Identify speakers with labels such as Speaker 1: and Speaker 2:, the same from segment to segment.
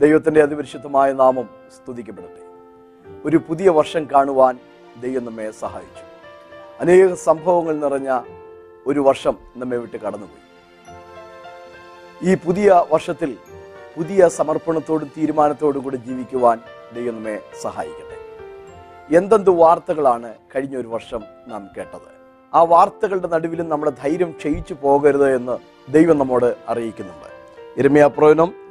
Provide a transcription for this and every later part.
Speaker 1: ദൈവത്തിന്റെ അതിപരിശുദ്ധമായ നാമം സ്തുതിക്കപ്പെടട്ടെ. ഒരു പുതിയ വർഷം കാണുവാൻ ദൈവം നമ്മെ സഹായിച്ചു. അനേക സംഭവങ്ങൾ നിറഞ്ഞ ഒരു വർഷം നമ്മെ വിട്ട് കടന്നുപോയി. ഈ പുതിയ വർഷത്തിൽ പുതിയ സമർപ്പണത്തോടും തീരുമാനത്തോടും കൂടി ജീവിക്കുവാൻ ദൈവം നമ്മെ സഹായിക്കട്ടെ. എന്തെന്ത് വാർത്തകളാണ് കഴിഞ്ഞ ഒരു വർഷം നാം കേട്ടത്? ആ വാർത്തകളുടെ നടുവിലും നമ്മുടെ ധൈര്യം ക്ഷയിച്ചു പോകരുത് എന്ന് ദൈവം നമ്മോട് അറിയിക്കുന്നുണ്ട്. ഇരമയാപ്രവനം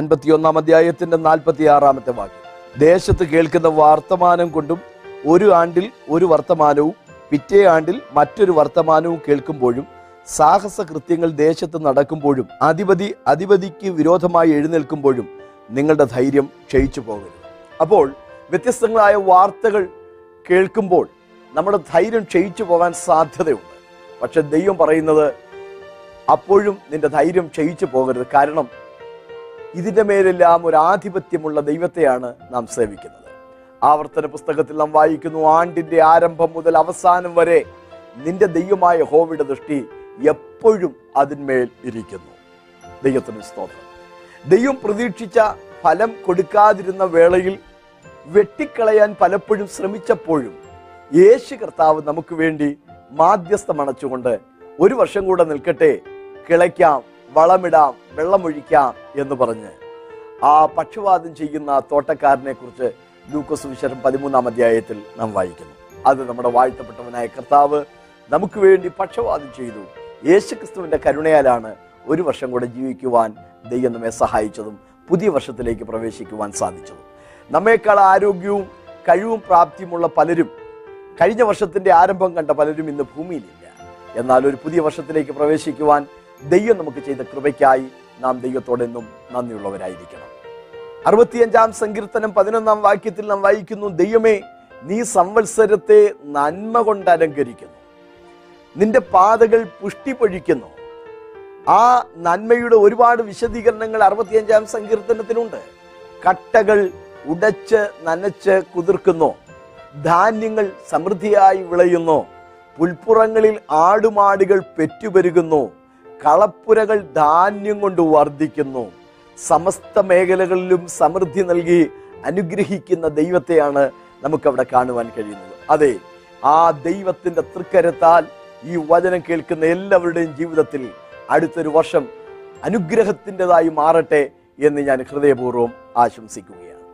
Speaker 1: അൻപത്തിയൊന്നാം അധ്യായത്തിന്റെ നാൽപ്പത്തി ആറാമത്തെ വാക്യം. ദേശത്ത് കേൾക്കുന്ന വർത്തമാനം കൊണ്ടും ഒരു ആണ്ടിൽ ഒരു വർത്തമാനവും പിറ്റേ ആണ്ടിൽ മറ്റൊരു വർത്തമാനവും കേൾക്കുമ്പോഴും സാഹസ കൃത്യങ്ങൾ ദേശത്ത് നടക്കുമ്പോഴും അധിപതി അധിപതിക്ക് വിരോധമായി എഴുന്നേൽക്കുമ്പോഴും നിങ്ങളുടെ ധൈര്യം ക്ഷയിച്ചു പോകരുത്. അപ്പോൾ വ്യത്യസ്തങ്ങളായ വാർത്തകൾ കേൾക്കുമ്പോൾ നമ്മുടെ ധൈര്യം ക്ഷയിച്ചു പോകാൻ സാധ്യതയുണ്ട്. പക്ഷെ ദൈവം പറയുന്നത് അപ്പോഴും നിന്റെ ധൈര്യം ക്ഷയിച്ചു പോകരുത്. കാരണം ഇതിന്റെ മേലെല്ലാം ഒരു ആധിപത്യമുള്ള ദൈവത്തെയാണ് നാം സേവിക്കുന്നത്. ആവർത്തന പുസ്തകത്തിൽ നാം വായിക്കുന്നു ആണ്ടിന്റെ ആരംഭം മുതൽ അവസാനം വരെ നിന്റെ ദൈവമായ ഹോവിയുടെ ദൃഷ്ടി എപ്പോഴും അതിന്മേൽ ഇരിക്കുന്നു. ദൈവത്തിന് സ്തോത്രം. ദൈവം പ്രതീക്ഷിച്ച ഫലം കൊടുക്കാതിരുന്ന വേളയിൽ വെട്ടിക്കളയാൻ പലപ്പോഴും ശ്രമിച്ചപ്പോഴും യേശു കർത്താവ് നമുക്ക് വേണ്ടി മാധ്യസ്ഥമണച്ചുകൊണ്ട് ഒരു വർഷം കൂടെ നിൽക്കട്ടെ കിളയ്ക്കാം വളമിടാം വെള്ളമൊഴിക്കാം എന്ന് പറഞ്ഞ്. ആ പക്ഷവാദം ചെയ്യുന്ന തോട്ടക്കാരനെ കുറിച്ച് ലൂക്കോസ് വിശേഷം പതിമൂന്നാം അധ്യായത്തിൽ നാം വായിക്കുന്നു. അത് നമ്മുടെ വാഴ്ത്തപ്പെട്ടവനായ കർത്താവ് നമുക്ക് വേണ്ടി പക്ഷവാദം ചെയ്തു. യേശുക്രിസ്തുവിന്റെ കരുണയാലാണ് ഒരു വർഷം കൂടെ ജീവിക്കുവാൻ ദൈവം നമ്മെ സഹായിച്ചതും പുതിയ വർഷത്തിലേക്ക് പ്രവേശിക്കുവാൻ സാധിച്ചതും. നമ്മേക്കാൾ ആരോഗ്യവും കഴിവും പ്രാപ്തിയുമുള്ള പലരും കഴിഞ്ഞ വർഷത്തിന്റെ ആരംഭം കണ്ട പലരും ഇന്ന് ഭൂമിയിലില്ല. എന്നാൽ ഒരു പുതിയ വർഷത്തിലേക്ക് പ്രവേശിക്കുവാൻ ദൈവം നമുക്ക് ചെയ്ത കൃപയ്ക്കായി നാം ദൈവത്തോടെന്നും നന്ദിയുള്ളവരായിരിക്കണം. അറുപത്തിയഞ്ചാം സങ്കീർത്തനം പതിനൊന്നാം വാക്യത്തിൽ നാം വായിക്കുന്നു ദൈവമേ നീ സംവത്സരത്തെ നന്മ കൊണ്ട് അലങ്കരിക്കുന്നു. നിന്റെ പാതകൾ പുഷ്ടി പൊഴിക്കുന്നു ആ നന്മയുടെ ഒരുപാട് വിശദീകരണങ്ങൾ അറുപത്തിയഞ്ചാം സങ്കീർത്തനത്തിലുണ്ട്. കട്ടകൾ ഉടച്ച് നനച്ച് കുതിർക്കുന്നു. ധാന്യങ്ങൾ സമൃദ്ധിയായി വിളയുന്നു. പുൽപ്പുറങ്ങളിൽ ആടുമാടുകൾ പെറ്റുപെരുകുന്നു. കളപ്പുരകൾ ധാന്യം കൊണ്ട് വർദ്ധിക്കുന്നു. സമസ്ത മേഖലകളിലും സമൃദ്ധി നൽകി അനുഗ്രഹിക്കുന്ന ദൈവത്തെയാണ് നമുക്കവിടെ കാണുവാൻ കഴിയുന്നത്. അതെ ആ ദൈവത്തിന്റെ തൃക്കരത്താൽ ഈ വചനം കേൾക്കുന്ന എല്ലാവരുടെയും ജീവിതത്തിൽ അടുത്തൊരു വർഷം അനുഗ്രഹത്തിന്റെതായി മാറട്ടെ എന്ന് ഞാൻ ഹൃദയപൂർവം ആശംസിക്കുകയാണ്.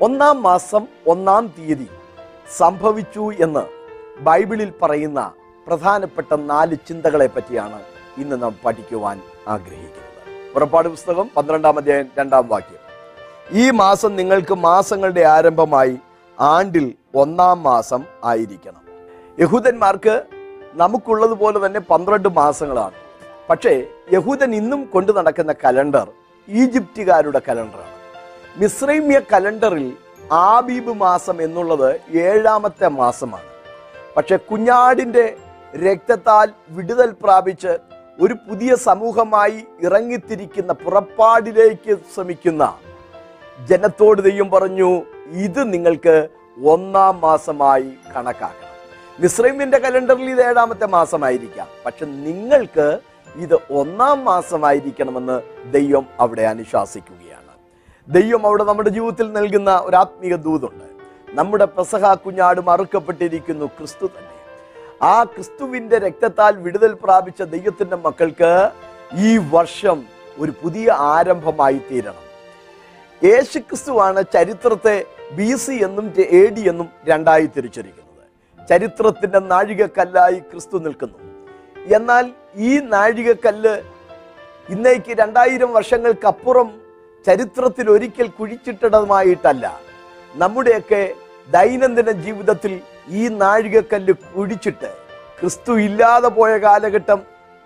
Speaker 1: ഒന്നാം മാസം ഒന്നാം തീയതി സംഭവിച്ചു എന്ന് ബൈബിളിൽ പറയുന്ന പ്രധാനപ്പെട്ട നാല് ചിന്തകളെ പറ്റിയാണ് ഇന്ന് നാം പഠിക്കുവാൻ ആഗ്രഹിക്കുന്നത്. പുറപ്പാട് പുസ്തകം പന്ത്രണ്ടാം അധ്യായം രണ്ടാം വാക്യം. ഈ മാസം നിങ്ങൾക്ക് മാസങ്ങളുടെ ആരംഭമായി ആണ്ടിൽ ഒന്നാം മാസം ആയിരിക്കണം. യഹൂദന്മാർക്ക് നമുക്കുള്ളതുപോലെ തന്നെ പന്ത്രണ്ട് മാസങ്ങളാണ്. പക്ഷേ യഹൂദൻ ഇന്നും കൊണ്ടു നടക്കുന്ന കലണ്ടർ ഈജിപ്തുകാരുടെ കലണ്ടറാണ്. മിശ്രൈമ്യ കലണ്ടറിൽ ആബീബ് മാസം എന്നുള്ളത് ഏഴാമത്തെ മാസമാണ്. പക്ഷെ കുഞ്ഞാടിന്റെ രക്തത്താൽ വിടുതൽ പ്രാപിച്ച് ഒരു പുതിയ സമൂഹമായി ഇറങ്ങിത്തിരിക്കുന്ന പുറപ്പാടിലേക്ക് ശ്രമിക്കുന്ന ജനത്തോട് ദൈവം പറഞ്ഞു ഇത് നിങ്ങൾക്ക് ഒന്നാം മാസമായി കണക്കാക്കണം. മിശ്രൈമിന്റെ കലണ്ടറിൽ ഇത് ഏഴാമത്തെ മാസമായിരിക്കാം. പക്ഷെ നിങ്ങൾക്ക് ഇത് ഒന്നാം മാസമായിരിക്കണമെന്ന് ദൈവം അവിടെ അനുശാസിക്കുകയാണ്. ദൈവം അവിടെ നമ്മുടെ ജീവിതത്തിൽ നൽകുന്ന ഒരു ആത്മീയ ദൂതുണ്ട്. നമ്മുടെ പെസഹ കുഞ്ഞാടും മറുക്കപ്പെട്ടിരിക്കുന്നു ക്രിസ്തു തന്നെ. ആ ക്രിസ്തുവിന്റെ രക്തത്താൽ വിടുതൽ പ്രാപിച്ച ദൈവത്തിന്റെ മക്കൾക്ക് ഈ വർഷം ഒരു പുതിയ ആരംഭമായി തീരണം. യേശു യേശുക്രിസ്തുവാണ് ചരിത്രത്തെ ബി സി എന്നും എ ഡി എന്നും രണ്ടായി തിരിച്ചിരിക്കുന്നത് ചരിത്രത്തിന്റെ നാഴികക്കല്ലായി ക്രിസ്തു നിൽക്കുന്നു. എന്നാൽ ഈ നാഴികക്കല്ല് ഇന്നേക്ക് രണ്ടായിരം വർഷങ്ങൾക്കപ്പുറം ചരിത്രത്തിൽ ഒരിക്കൽ കുഴിച്ചിട്ടതുമായിട്ടല്ല. നമ്മുടെയൊക്കെ ദൈനംദിന ജീവിതത്തിൽ ഈ നാഴികക്കല്ല് കുഴിച്ചിട്ട് ക്രിസ്തു ഇല്ലാതെ പോയ കാലഘട്ടം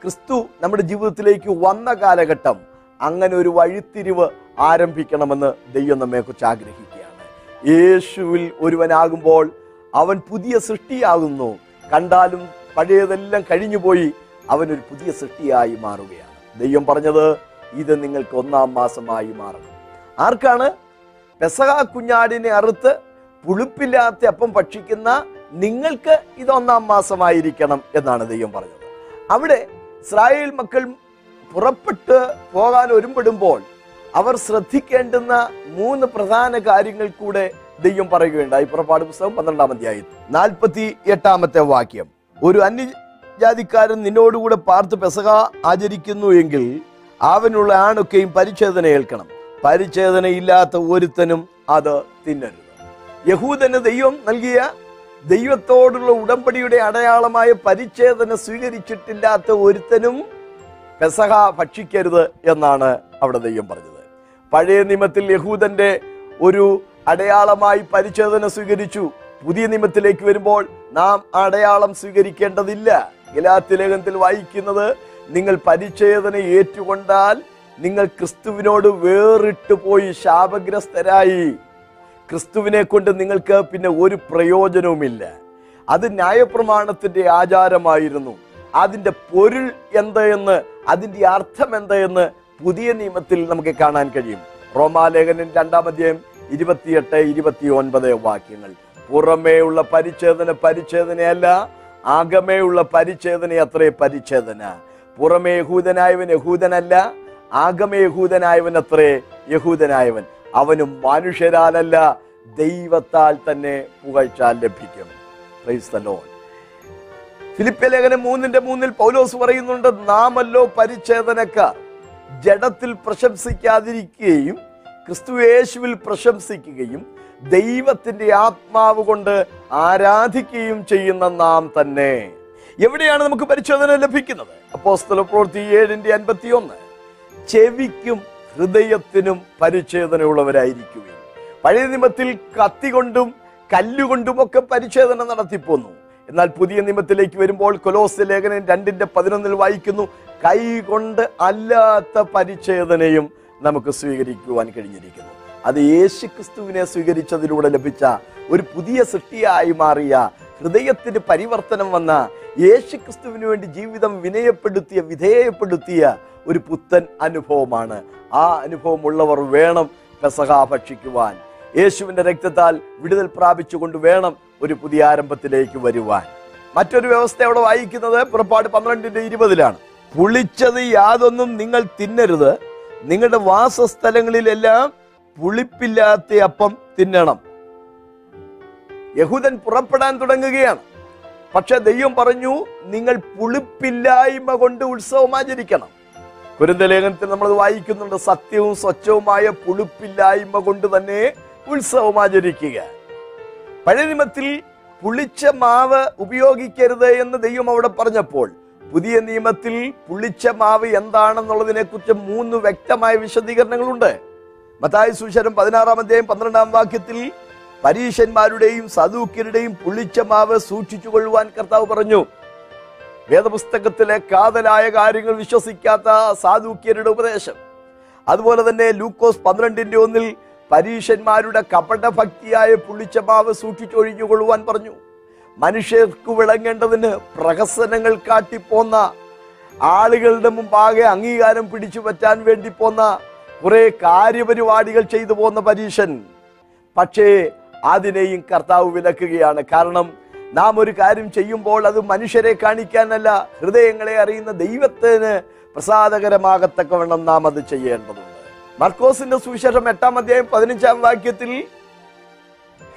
Speaker 1: ക്രിസ്തു നമ്മുടെ ജീവിതത്തിലേക്ക് വന്ന കാലഘട്ടം അങ്ങനെ ഒരു വഴിത്തിരിവ് ആരംഭിക്കണമെന്ന് ദൈവം നമ്മെക്കുറിച്ച് ആഗ്രഹിക്കുകയാണ്. യേശുവിൽ ഒരുവനാകുമ്പോൾ അവൻ പുതിയ സൃഷ്ടിയാകുന്നു. കണ്ടാലും പഴയതെല്ലാം കഴിഞ്ഞുപോയി അവനൊരു പുതിയ സൃഷ്ടിയായി മാറുകയാണ്. ദൈവം പറഞ്ഞത് ഇത് നിങ്ങൾക്ക് ഒന്നാം മാസമായി മാറണം. ആർക്കാണ്? പെസഹ കുഞ്ഞാടിനെ അറുത്ത് പുളിപ്പില്ലാത്ത അപ്പം ഭക്ഷിക്കുന്ന നിങ്ങൾക്ക് ഇത് ഒന്നാം മാസമായിരിക്കണം എന്നാണ് ദൈവം പറഞ്ഞത്. അവിടെ ഇസ്രായേൽ മക്കൾ പുറപ്പെട്ട് പോകാൻ ഒരുമ്പെടുമ്പോൾ അവർ ശ്രദ്ധിക്കേണ്ടുന്ന മൂന്ന് പ്രധാന കാര്യങ്ങൾ കൂടെ ദൈവം പറയുകയുണ്ടായി. പുറപ്പാട് പുസ്തകം പന്ത്രണ്ടാം അധ്യായത്തിൽ നാൽപ്പത്തി എട്ടാമത്തെ വാക്യം. ഒരു അന്യജാതിക്കാരൻ നിന്നോടുകൂടെ പാർത്ത് പെസക ആചരിക്കുന്നു എങ്കിൽ അവനുള്ള ആണൊക്കെയും പരിച്ഛേദന ഏൽക്കണം. പരിച്ഛേദനയില്ലാത്ത ഒരുത്തനും അത് തിന്നരുത്. യഹൂദന് ദൈവം നൽകിയ ദൈവത്തോടുള്ള ഉടമ്പടിയുടെ അടയാളമായ പരിച്ഛേദന സ്വീകരിച്ചിട്ടില്ലാത്ത ഒരുത്തനും പെസഹ ഭക്ഷിക്കരുത് എന്നാണ് അവിടെ ദൈവം പറഞ്ഞത്. പഴയ നിയമത്തിൽ യഹൂദന്റെ ഒരു അടയാളമായി പരിച്ഛേദന സ്വീകരിച്ചു. പുതിയ നിയമത്തിലേക്ക് വരുമ്പോൾ നാം അടയാളം സ്വീകരിക്കേണ്ടതില്ല. ഗലാത്തി ലേഖനത്തിൽ വായിക്കുന്നത് നിങ്ങൾ പരിച്ഛേദന ഏറ്റുകൊണ്ടാൽ നിങ്ങൾ ക്രിസ്തുവിനോട് വേറിട്ട് പോയി ശാപഗ്രസ്തരായി. ക്രിസ്തുവിനെ കൊണ്ട് നിങ്ങൾക്ക് പിന്നെ ഒരു പ്രയോജനവുമില്ല. അത് ന്യായപ്രമാണത്തിന്റെ ആചാരമായിരുന്നു. അതിന്റെ പൊരുൾ എന്തെന്ന് അതിന്റെ അർത്ഥം എന്തെന്ന് പുതിയ നിയമത്തിൽ നമുക്ക് കാണാൻ കഴിയും. റോമാലേഖനൻ രണ്ടാം അധ്യായം ഇരുപത്തിയെട്ട് ഇരുപത്തി ഒൻപത് വാക്യങ്ങൾ പുറമേയുള്ള പരിച്ഛേദന പരിച്ഛേദനയല്ല ആകമേയുള്ള പരിച്ഛേദന അത്രേ പരിച്ഛേദന. പുറമേ യഹൂദനായവൻ യഹൂദനല്ല ആഗമേ യഹൂദനായവൻ അത്രേ യഹൂദനായവൻ. അവനും മനുഷ്യരാലല്ല ദൈവത്താൽ തന്നെ പുകഴ്ച ലഭിക്കും. ക്രൈസ്തലോ. ഫിലിപ്പ്യ ലേഖനം മൂന്നിന്റെ മൂന്നിൽ പൗലോസ് പറയുന്നുണ്ട് നാമല്ലോ പരിച്ഛേദനക്കാർ. ജഡത്തിൽ പ്രശംസിക്കാതിരിക്കുകയും ക്രിസ്തു യേശുവിൽ പ്രശംസിക്കുകയും ദൈവത്തിന്റെ ആത്മാവ് കൊണ്ട് ആരാധിക്കുകയും ചെയ്യുന്ന നാം തന്നെ. എവിടെയാണ് നമുക്ക് പരിശോധന ലഭിക്കുന്നത്? അപ്പോസ്തല പ്രവൃത്തി ഏഴിന്റെ അൻപത്തി ഒന്ന് ചെവിക്കും ഹൃദയത്തിനും പരിച്ഛേദനയുള്ളവരായിരിക്കുകയും പഴയ നിയമത്തിൽ കത്തി കൊണ്ടും കല്ലുകൊണ്ടും ഒക്കെ പരിച്ഛേദന നടത്തിപ്പോന്നു. എന്നാൽ പുതിയ നിയമത്തിലേക്ക് വരുമ്പോൾ കൊലോസ് ലേഖനം രണ്ടിന്റെ പതിനൊന്നിൽ വായിക്കുന്നു. കൈകൊണ്ട് അല്ലാത്ത പരിച്ഛേദനയും നമുക്ക് സ്വീകരിക്കുവാൻ കഴിഞ്ഞിരിക്കുന്നു. അത് യേശു ക്രിസ്തുവിനെ സ്വീകരിച്ചതിലൂടെ ലഭിച്ച ഒരു പുതിയ സൃഷ്ടിയായി മാറിയ ഹൃദയത്തിന് പരിവർത്തനം വന്ന യേശു ക്രിസ്തുവിന് വേണ്ടി ജീവിതം വിനയപ്പെടുത്തിയ വിധേയപ്പെടുത്തിയ ഒരു പുത്തൻ അനുഭവമാണ്. ആ അനുഭവമുള്ളവർ വേണം പെസഹ ഭക്ഷിക്കുവാൻ. യേശുവിന്റെ രക്തത്താൽ വിടുതൽ പ്രാപിച്ചുകൊണ്ട് വേണം ഒരു പുതിയ ആരംഭത്തിലേക്ക് വരുവാൻ. മറ്റൊരു വ്യവസ്ഥ അവിടെ വായിക്കുന്നത് പുറപ്പാട് പന്ത്രണ്ടിന്റെ ഇരുപതിലാണ്. പുളിച്ചത് യാതൊന്നും നിങ്ങൾ തിന്നരുത്. നിങ്ങളുടെ വാസസ്ഥലങ്ങളിലെല്ലാം പുളിപ്പില്ലാത്ത അപ്പം തിന്നണം. യഹൂദൻ പുറപ്പെടാൻ തുടങ്ങുകയാണ്. പക്ഷെ ദൈവം പറഞ്ഞു നിങ്ങൾ പുളിപ്പില്ലായ്മ കൊണ്ട് ഉത്സവം ആചരിക്കണം കുരുന്തലേഖനത്തിൽ നമ്മൾ വായിക്കുന്നുണ്ട് സത്യവും സ്വച്ഛവുമായ പുളിപ്പില്ലായ്മ കൊണ്ട് തന്നെ ഉത്സവം ആചരിക്കുക പഴയനിമത്തിൽ പുളിച്ച മാവ് ഉപയോഗിക്കരുത് എന്ന് ദൈവം അവിടെ പറഞ്ഞപ്പോൾ പുതിയ നിയമത്തിൽ പുളിച്ച മാവ് എന്താണെന്നുള്ളതിനെ കുറിച്ച് മൂന്ന് വ്യക്തമായ വിശദീകരണങ്ങളുണ്ട്. മത്തായി സുശരം പതിനാറാം അധ്യായം പന്ത്രണ്ടാം വാക്യത്തിൽ പരീശന്മാരുടെയും സദൂക്യരുടെയും പുളിച്ച മാവ് സൂക്ഷിച്ചു കൊള്ളുവാൻ കർത്താവ് പറഞ്ഞു. വേദപുസ്തകത്തിലെ കാതലായ കാര്യങ്ങൾ വിശ്വസിക്കാത്ത സാധൂക്യരുടെ ഉപദേശം. അതുപോലെ തന്നെ ലൂക്കോസ് പന്ത്രണ്ടിന്റെ ഒന്നിൽ പരീശന്മാരുടെ കപടഭക്തിയായ പുള്ളിച്ചമാവ് സൂക്ഷിച്ചൊഴിഞ്ഞുകൊള്ളുവാൻ പറഞ്ഞു. മനുഷ്യർക്ക് വിളങ്ങേണ്ടതിന് പ്രഹസനങ്ങൾ കാട്ടിപ്പോന്ന ആളുകളുടെ മുമ്പാകെ അംഗീകാരം പിടിച്ചു പറ്റാൻ വേണ്ടി പോന്ന കുറെ കാര്യപരിപാടികൾ ചെയ്തു പോന്ന പരീശൻ. പക്ഷേ അതിനെയും കർത്താവ് വിലക്കുകയാണ്. കാരണം നാം ഒരു കാര്യം ചെയ്യുമ്പോൾ അത് മനുഷ്യരെ കാണിക്കാനല്ല ഹൃദയങ്ങളെ അറിയുന്ന ദൈവത്തിന് പ്രസാദകരമാകത്തക്കവണ്ണം നാം അത് ചെയ്യേണ്ടതുണ്ട്. മർക്കോസിന്റെ സുവിശേഷം എട്ടാം അധ്യായം പതിനഞ്ചാം വാക്യത്തിൽ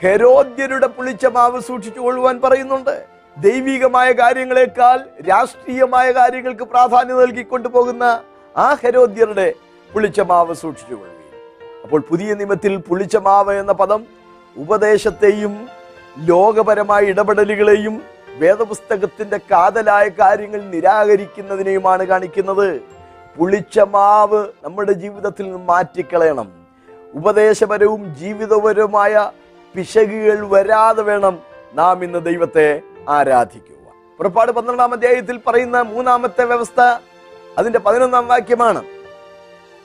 Speaker 1: ഹെരോദ്യരുടെ പുളിച്ച മാവ് സൂക്ഷിച്ചു കൊള്ളുവാൻ പറയുന്നുണ്ട്. ദൈവികമായ കാര്യങ്ങളെക്കാൾ രാഷ്ട്രീയമായ കാര്യങ്ങൾക്ക് പ്രാധാന്യം നൽകിക്കൊണ്ടു പോകുന്ന ആ ഹെരോദ്യരുടെ പുളിച്ച മാവ് സൂക്ഷിച്ചു കൊള്ളുകയും അപ്പോൾ പുതിയ നിയമത്തിൽ പുളിച്ച മാവ് എന്ന പദം ഉപദേശത്തെയും ലോകപരമായ ഇടപെടലുകളെയും വേദപുസ്തകത്തിന്റെ കാതലായ കാര്യങ്ങൾ നിരാകരിക്കുന്നതിനെയുമാണ് കാണിക്കുന്നത്. പുളിച്ച മാവ് നമ്മുടെ ജീവിതത്തിൽ നിന്ന് മാറ്റിക്കളയണം. ഉപദേശപരവും ജീവിതപരവുമായ പിശകുകൾ വരാതെ വേണം നാം ഇന്ന് ദൈവത്തെ ആരാധിക്കുക. പുറപ്പാട് പന്ത്രണ്ടാം അധ്യായത്തിൽ പറയുന്ന മൂന്നാമത്തെ വ്യവസ്ഥ അതിന്റെ പതിനൊന്നാം വാക്യമാണ്.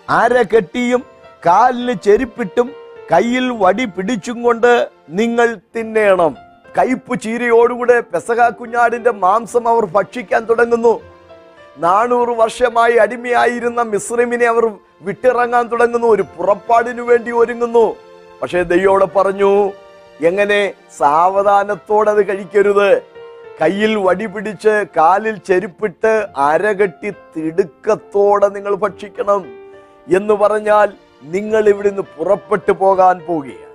Speaker 1: അര കെട്ടിയും കാലിന് ചെരുപ്പിട്ടും കയ്യിൽ വടി പിടിച്ചും കൊണ്ട് നിങ്ങൾ തിന്നേണം. കയ്പ് ചീരയോടുകൂടെ പെസക കുഞ്ഞാടിന്റെ മാംസം അവർ ഭക്ഷിക്കാൻ തുടങ്ങുന്നു. നാനൂറ് വർഷമായി അടിമയായിരുന്ന മിശ്രിമിനെ അവർ വിട്ടിറങ്ങാൻ തുടങ്ങുന്നു. ഒരു പുറപ്പാടിനു വേണ്ടി ഒരുങ്ങുന്നു. പക്ഷേ ദൈവോടെ പറഞ്ഞു എങ്ങനെ സാവധാനത്തോടെ അത് കഴിക്കരുത്. കയ്യിൽ വടി പിടിച്ച് കാലിൽ ചെരുപ്പിട്ട് അരകെട്ടി തിടുക്കത്തോടെ നിങ്ങൾ ഭക്ഷിക്കണം. എന്ന് പറഞ്ഞാൽ നിങ്ങൾ ഇവിടുന്ന് പുറപ്പെട്ടു പോകാൻ പോവുകയാണ്.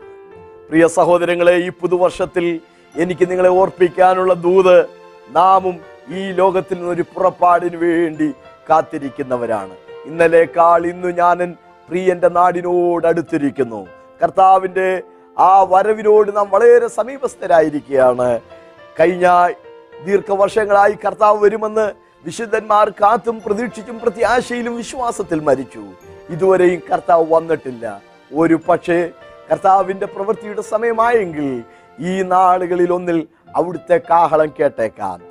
Speaker 1: പ്രിയ സഹോദരങ്ങളെ ഈ പുതുവർഷത്തിൽ എനിക്ക് നിങ്ങളെ ഓർപ്പിക്കാനുള്ള ദൂത് നാമും ഈ ലോകത്തിൽ നിന്നൊരു പുറപ്പാടിന് വേണ്ടി കാത്തിരിക്കുന്നവരാണ്. ഇന്നലേക്കാൾ ഇന്ന് ഞാൻ പ്രിയന്റെ നാടിനോട് അടുത്തിരിക്കുന്നു. കർത്താവിന്റെ ആ വരവിനോട് നാം വളരെ സമീപസ്ഥരായിരിക്കുകയാണ്. കഴിഞ്ഞ ദീർഘവർഷങ്ങളായി കർത്താവ് വരുമെന്ന് വിശുദ്ധന്മാർ കാത്തും പ്രതീക്ഷിച്ചും പ്രത്യാശയിലും വിശ്വാസത്തിൽ മരിച്ചു. ഇതുവരെയും കർത്താവ് വന്നിട്ടില്ല. ഒരു പക്ഷേ കർത്താവിന്റെ പ്രവൃത്തിയുടെ സമയമായെങ്കിൽ ഈ നാളുകളിൽ ഒന്നിൽ അവിടുത്തെ കാഹളം കേട്ടേക്കാം.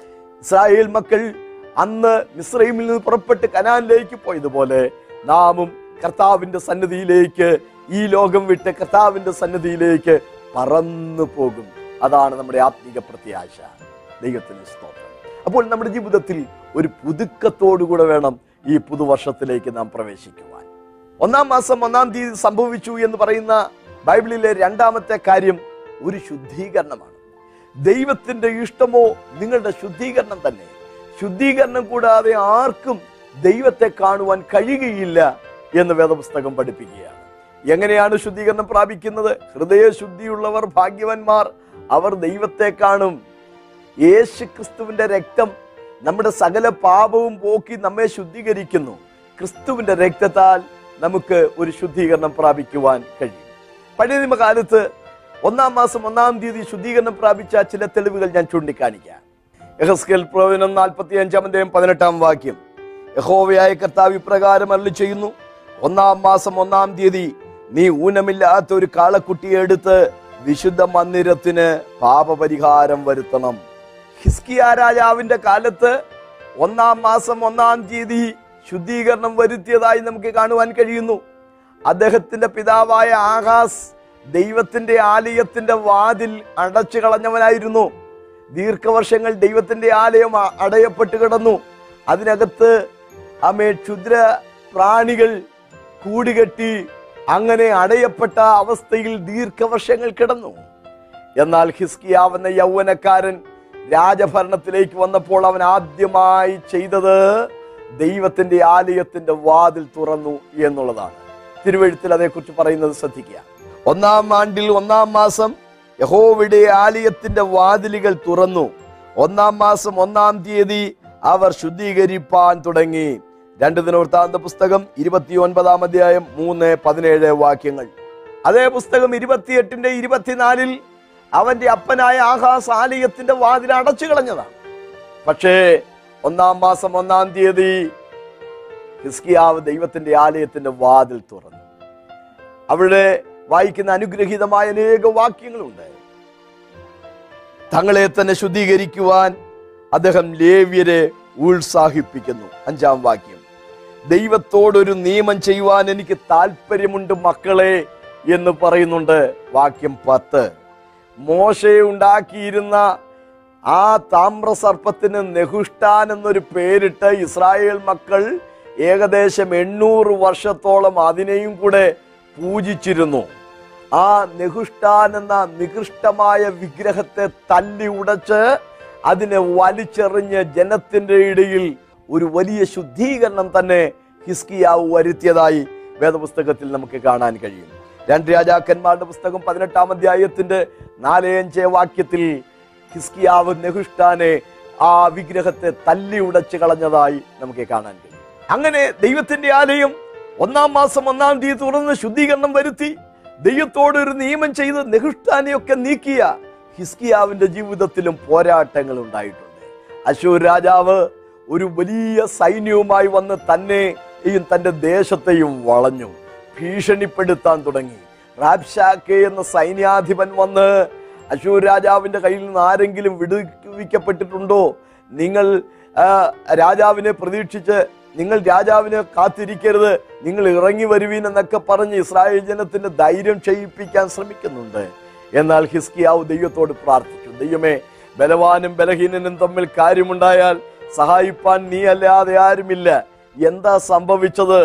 Speaker 1: ഇസ്രായേൽ മക്കൾ അന്ന് മിസ്രൈമിൽ നിന്ന് പുറപ്പെട്ട് കനാനിലേക്ക് പോയതുപോലെ നാമും കർത്താവിന്റെ സന്നിധിയിലേക്ക് ഈ ലോകം വിട്ട് കർത്താവിന്റെ സന്നിധിയിലേക്ക് പറന്നു പോകും. അതാണ് നമ്മുടെ ആത്മീക പ്രത്യാശ. ദൈവത്തിന് സ്തോത്രം. അപ്പോൾ നമ്മുടെ ജീവിതത്തിൽ ഒരു പുതുക്കത്തോടുകൂടെ വേണം ഈ പുതുവർഷത്തിലേക്ക് നാം പ്രവേശിക്കുവാൻ. ഒന്നാം മാസം ഒന്നാം തീയതി സംഭവിച്ചു എന്ന് പറയുന്ന ബൈബിളിലെ രണ്ടാമത്തെ കാര്യം ഒരു ശുദ്ധീകരണമാണ്. ദൈവത്തിന്റെ ഇഷ്ടമോ നിങ്ങളുടെ ശുദ്ധീകരണം തന്നെ. ശുദ്ധീകരണം കൂടാതെ ആർക്കും ദൈവത്തെ കാണുവാൻ കഴിയുകയില്ല എന്ന് വേദപുസ്തകം പഠിപ്പിക്കുകയാണ്. എങ്ങനെയാണ് ശുദ്ധീകരണം പ്രാപിക്കുന്നത്? ഹൃദയശുദ്ധിയുള്ളവർ ഭാഗ്യവന്മാർ അവർ ദൈവത്തെ കാണും. യേശു ക്രിസ്തുവിന്റെ രക്തം നമ്മുടെ സകല പാപവും പോക്കി നമ്മെ ശുദ്ധീകരിക്കുന്നു. ക്രിസ്തുവിന്റെ രക്തത്താൽ നമുക്ക് ഒരു ശുദ്ധീകരണം പ്രാപിക്കുവാൻ കഴിയും. പഴയ നിയമകാലത്ത് ഒന്നാം മാസം ഒന്നാം തീയതി ശുദ്ധീകരണം പ്രാപിച്ച ചില തെളിവുകൾ ഞാൻ ചൂണ്ടിക്കാണിക്കാം. യഹസ്കേൽ പ്രവചനം നാൽപ്പത്തി അഞ്ചാം അധ്യായം പതിനെട്ടാം വാക്യം. യഹോവയായ കർത്താവ് ഇപ്രകാരം അരളി ചെയ്യുന്നു ഒന്നാം മാസം ഒന്നാം തീയതി നീ ഊനമില്ലാത്ത ഒരു കാളക്കുട്ടിയെ എടുത്ത് വിശുദ്ധ മന്ദിരത്തിന് പാപപരിഹാരം വരുത്തണം. ഹിസ്കിയ രാജാവിന്റെ കാലത്ത് ഒന്നാം മാസം ഒന്നാം തീയതി ശുദ്ധീകരണം വരുത്തിയതായി നമുക്ക് കാണുവാൻ കഴിയുന്നു. അദ്ദേഹത്തിന്റെ പിതാവായ ആകാസ് ദൈവത്തിന്റെ ആലയത്തിന്റെ വാതിൽ അടച്ചു കളഞ്ഞവനായിരുന്നു. ദീർഘവർഷങ്ങൾ ദൈവത്തിന്റെ ആലയം അടയപ്പെട്ട് കിടന്നു. അതിനകത്ത് അമേ ക്ഷുദ്ര പ്രാണികൾ കൂടുകെട്ടി അങ്ങനെ അടയപ്പെട്ട അവസ്ഥയിൽ ദീർഘവർഷങ്ങൾ കിടന്നു. എന്നാൽ ഹിസ്കിയാവുന്ന യൗവനക്കാരൻ രാജഭരണത്തിലേക്ക് വന്നപ്പോൾ അവൻ ആദ്യമായി ചെയ്തത് ദൈവത്തിന്റെ ആലയത്തിന്റെ വാതിൽ തുറന്നു എന്നുള്ളതാണ്. തിരുവഴുത്തിൽ അതേക്കുറിച്ച് പറയുന്നത് ശ്രദ്ധിക്കുക. ഒന്നാം ആണ്ടിൽ ഒന്നാം മാസം യഹോവിടെ ആലയത്തിന്റെ വാതിലുകൾ തുറന്നു. ഒന്നാം മാസം ഒന്നാം തീയതി അവർ ശുദ്ധീകരിപ്പാൻ തുടങ്ങി. രണ്ട് ദിനവൃത്താന്ത പുസ്തകം ഇരുപത്തി ഒൻപതാം അധ്യായം മൂന്ന് പതിനേഴ് വാക്യങ്ങൾ. അതേ പുസ്തകം ഇരുപത്തിയെട്ടിന്റെ ഇരുപത്തിനാലിൽ അവന്റെ അപ്പനായ ആഹാസ് ആലയത്തിന്റെ വാതിൽ അടച്ചു കളഞ്ഞതാണ് പക്ഷേ ഒന്നാം മാസം ഒന്നാം തീയതി ഹിസ്കിയാവ് ദൈവത്തിന്റെ ആലയത്തിന്റെ വാതിൽ തുറന്നു. അവിടെ വായിക്കുന്ന അനുഗ്രഹീതമായ അനേക വാക്യങ്ങളുണ്ട്. തങ്ങളെ തന്നെ ശുദ്ധീകരിക്കുവാൻ അദ്ദേഹം ലേവ്യരെ ഉത്സാഹിപ്പിക്കുന്നു. അഞ്ചാം വാക്യം. ദൈവത്തോടൊരു നിയമം ചെയ്യുവാൻ എനിക്ക് താല്പര്യമുണ്ട് മക്കളെ എന്ന് പറയുന്നുണ്ട് വാക്യം പത്ത്. മോശെ ഉണ്ടാക്കിയിരുന്ന ആ താമ്രസർപ്പത്തിന് നെഹുഷ്ടാൻ എന്നൊരു പേരിട്ട് ഇസ്രായേൽ മക്കൾ ഏകദേശം എണ്ണൂറ് വർഷത്തോളം അതിനെയും കൂടെ പൂജിച്ചിരുന്നു. ആ നെഹുഷ്ടാൻ എന്ന നികൃഷ്ടമായ വിഗ്രഹത്തെ തല്ലി ഉടച്ച് അതിനെ വലിച്ചെറിഞ്ഞ് ജനത്തിന്റെ ഇടയിൽ ഒരു വലിയ ശുദ്ധീകരണം തന്നെ ഹിസ്കിയാവ് വരുത്തിയതായി വേദപുസ്തകത്തിൽ നമുക്ക് കാണാൻ കഴിയും. രണ്ട് രാജാക്കന്മാരുടെ പുസ്തകം പതിനെട്ടാം അധ്യായത്തിന്റെ നാലേ അഞ്ചേ വാക്യത്തിൽ ഹിസ്കിയാവ് നെഹുഷ്ടാനെ ആ വിഗ്രഹത്തെ തല്ലി ഉടച്ചു കളഞ്ഞതായി നമുക്ക് കാണാൻ കഴിയും. അങ്ങനെ ദൈവത്തിന്റെ ആലയം ഒന്നാം മാസം ഒന്നാം തീയതി തുറന്ന് ശുദ്ധീകരണം വരുത്തി ദൈവത്തോട് ഒരു നിയമം ചെയ്ത് നെഹുഷ്ടാനെയൊക്കെ നീക്കിയ ഹിസ്കിയാവിന്റെ ജീവിതത്തിലും പോരാട്ടങ്ങൾ ഉണ്ടായിട്ടുണ്ട്. അശൂർ രാജാവ് ഒരു വലിയ സൈന്യവുമായി വന്ന് തന്നെയും തന്റെ ദേശത്തെയും വളഞ്ഞു. ഭീഷണിപ്പെടുത്താൻ തുടങ്ങി. റാബ്ഷാക്കെ എന്ന സൈന്യാധിപൻ വന്ന് അശൂർ രാജാവിന്റെ കയ്യിൽ നിന്ന് ആരെങ്കിലും വിടുവിക്കപ്പെട്ടിട്ടുണ്ടോ? നിങ്ങൾ രാജാവിനെ പ്രതീക്ഷിച്ച് നിങ്ങൾ രാജാവിനെ കാത്തിരിക്കരുത്. നിങ്ങൾ ഇറങ്ങി വരുവീൻ എന്നൊക്കെ പറഞ്ഞ് ഇസ്രായേൽ ജനത്തിന്റെ ധൈര്യം ക്ഷയിപ്പിക്കാൻ ശ്രമിക്കുന്നുണ്ട്. എന്നാൽ ഹിസ്കിയാവ് ദൈവത്തോട് പ്രാർത്ഥിച്ചു. ദൈവമേ ബലവാനും ബലഹീനനും തമ്മിൽ കാര്യമുണ്ടായാൽ സഹായിപ്പാൻ നീ അല്ലാതെ ആരുമില്ല. എന്താ സംഭവിച്ചത്?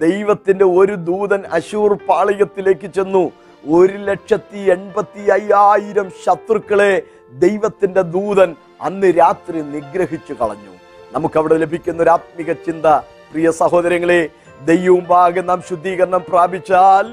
Speaker 1: ദൈവത്തിന്റെ ഒരു ദൂതൻ അശൂർ പാളയത്തിലേക്ക് ചെന്നു. ഒരു ലക്ഷത്തി എൺപത്തി അയ്യായിരം ശത്രുക്കളെ ദൈവത്തിന്റെ ദൂതൻ അന്ന് രാത്രി നിഗ്രഹിച്ചു കളഞ്ഞു. നമുക്കവിടെ ലഭിക്കുന്ന ഒരു ആത്മിക ചിന്ത. പ്രിയ സഹോദരങ്ങളെ ഭാഗം നാം ശുദ്ധീകരണം പ്രാപിച്ചാൽ